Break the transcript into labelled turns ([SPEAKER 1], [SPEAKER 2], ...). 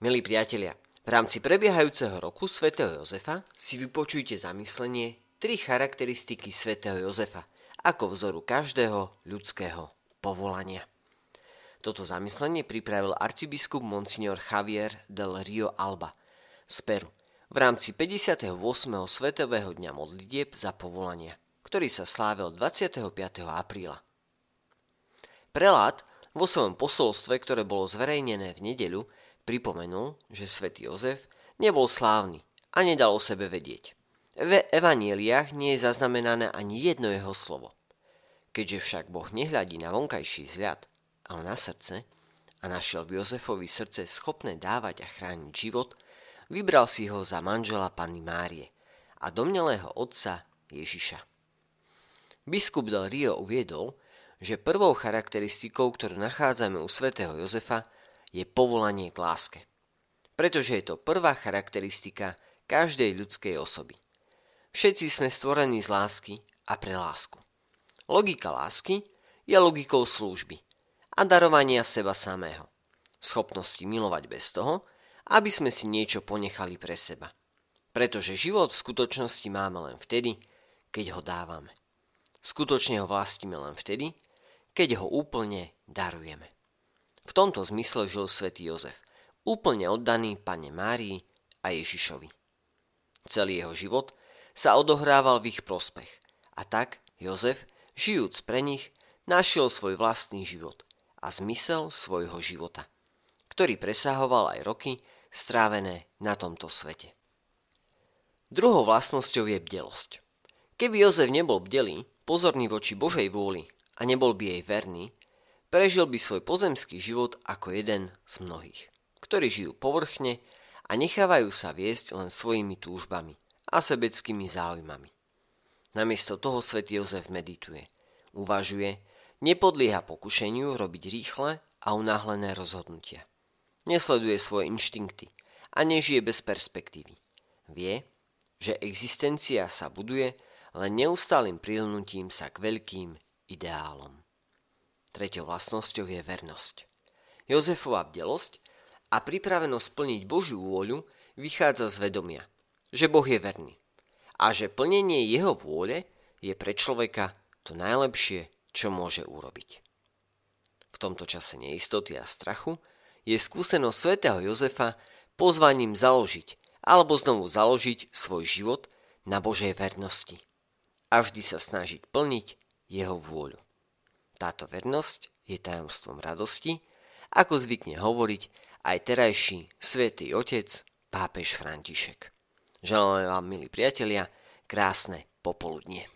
[SPEAKER 1] Milí priatelia, v rámci prebiehajúceho roku svätého Jozefa si vypočujte zamyslenie tri charakteristiky svätého Jozefa ako vzoru každého ľudského povolania. Toto zamyslenie pripravil arcibiskup Monsignor Javier del Rio Alba z Peru v rámci 58. Svetového dňa modlitieb za povolania, ktorý sa slávil 25. apríla. Prelát vo svojom posolstve, ktoré bolo zverejnené v nedeľu, pripomenul, že svätý Jozef nebol slávny a nedal o sebe vedieť. V evanieliách nie je zaznamenané ani jedno jeho slovo. Keďže však Boh nehľadí na vonkajší vzhľad, ale na srdce, a našiel v Jozefovi srdce schopné dávať a chrániť život, vybral si ho za manžela Panny Márie a domnelého otca Ježiša. Biskup Del Rio uviedol, že prvou charakteristikou, ktorú nachádzame u svätého Jozefa, je povolanie k láske. Pretože je to prvá charakteristika každej ľudskej osoby. Všetci sme stvorení z lásky a pre lásku. Logika lásky je logikou služby a darovania seba samého. Schopnosti milovať bez toho, aby sme si niečo ponechali pre seba. Pretože život v skutočnosti máme len vtedy, keď ho dávame. Skutočne ho vlastíme len vtedy, keď ho úplne darujeme. V tomto zmysle žil svätý Jozef, úplne oddaný pane Márii a Ježišovi. Celý jeho život sa odohrával v ich prospech a tak Jozef, žijúc pre nich, našiel svoj vlastný život a zmysel svojho života, ktorý presahoval aj roky strávené na tomto svete. Druhou vlastnosťou je bdelosť. Keby Jozef nebol bdelý, pozorný voči Božej vôli a nebol by jej verný, prežil by svoj pozemský život ako jeden z mnohých, ktorí žijú povrchne a nechávajú sa viesť len svojimi túžbami a sebeckými záujmami. Namiesto toho svätý Jozef medituje, uvažuje, nepodlieha pokušeniu robiť rýchle a unáhlené rozhodnutia. Nesleduje svoje inštinkty a nežije bez perspektívy. Vie, že existencia sa buduje len neustálým prilnutím sa k veľkým ideálom. Treťou vlastnosťou je vernosť. Jozefova bdelosť a pripravenosť plniť Božiu vôľu vychádza z vedomia, že Boh je verný a že plnenie jeho vôle je pre človeka to najlepšie, čo môže urobiť. V tomto čase neistoty a strachu je skúsenosť svätého Jozefa pozvaním založiť alebo znovu založiť svoj život na Božej vernosti a vždy sa snažiť plniť jeho vôľu. Táto vernosť je tajomstvom radosti, ako zvykne hovoriť aj terajší svätý otec pápež František. Želáme vám, milí priatelia, krásne popoludnie.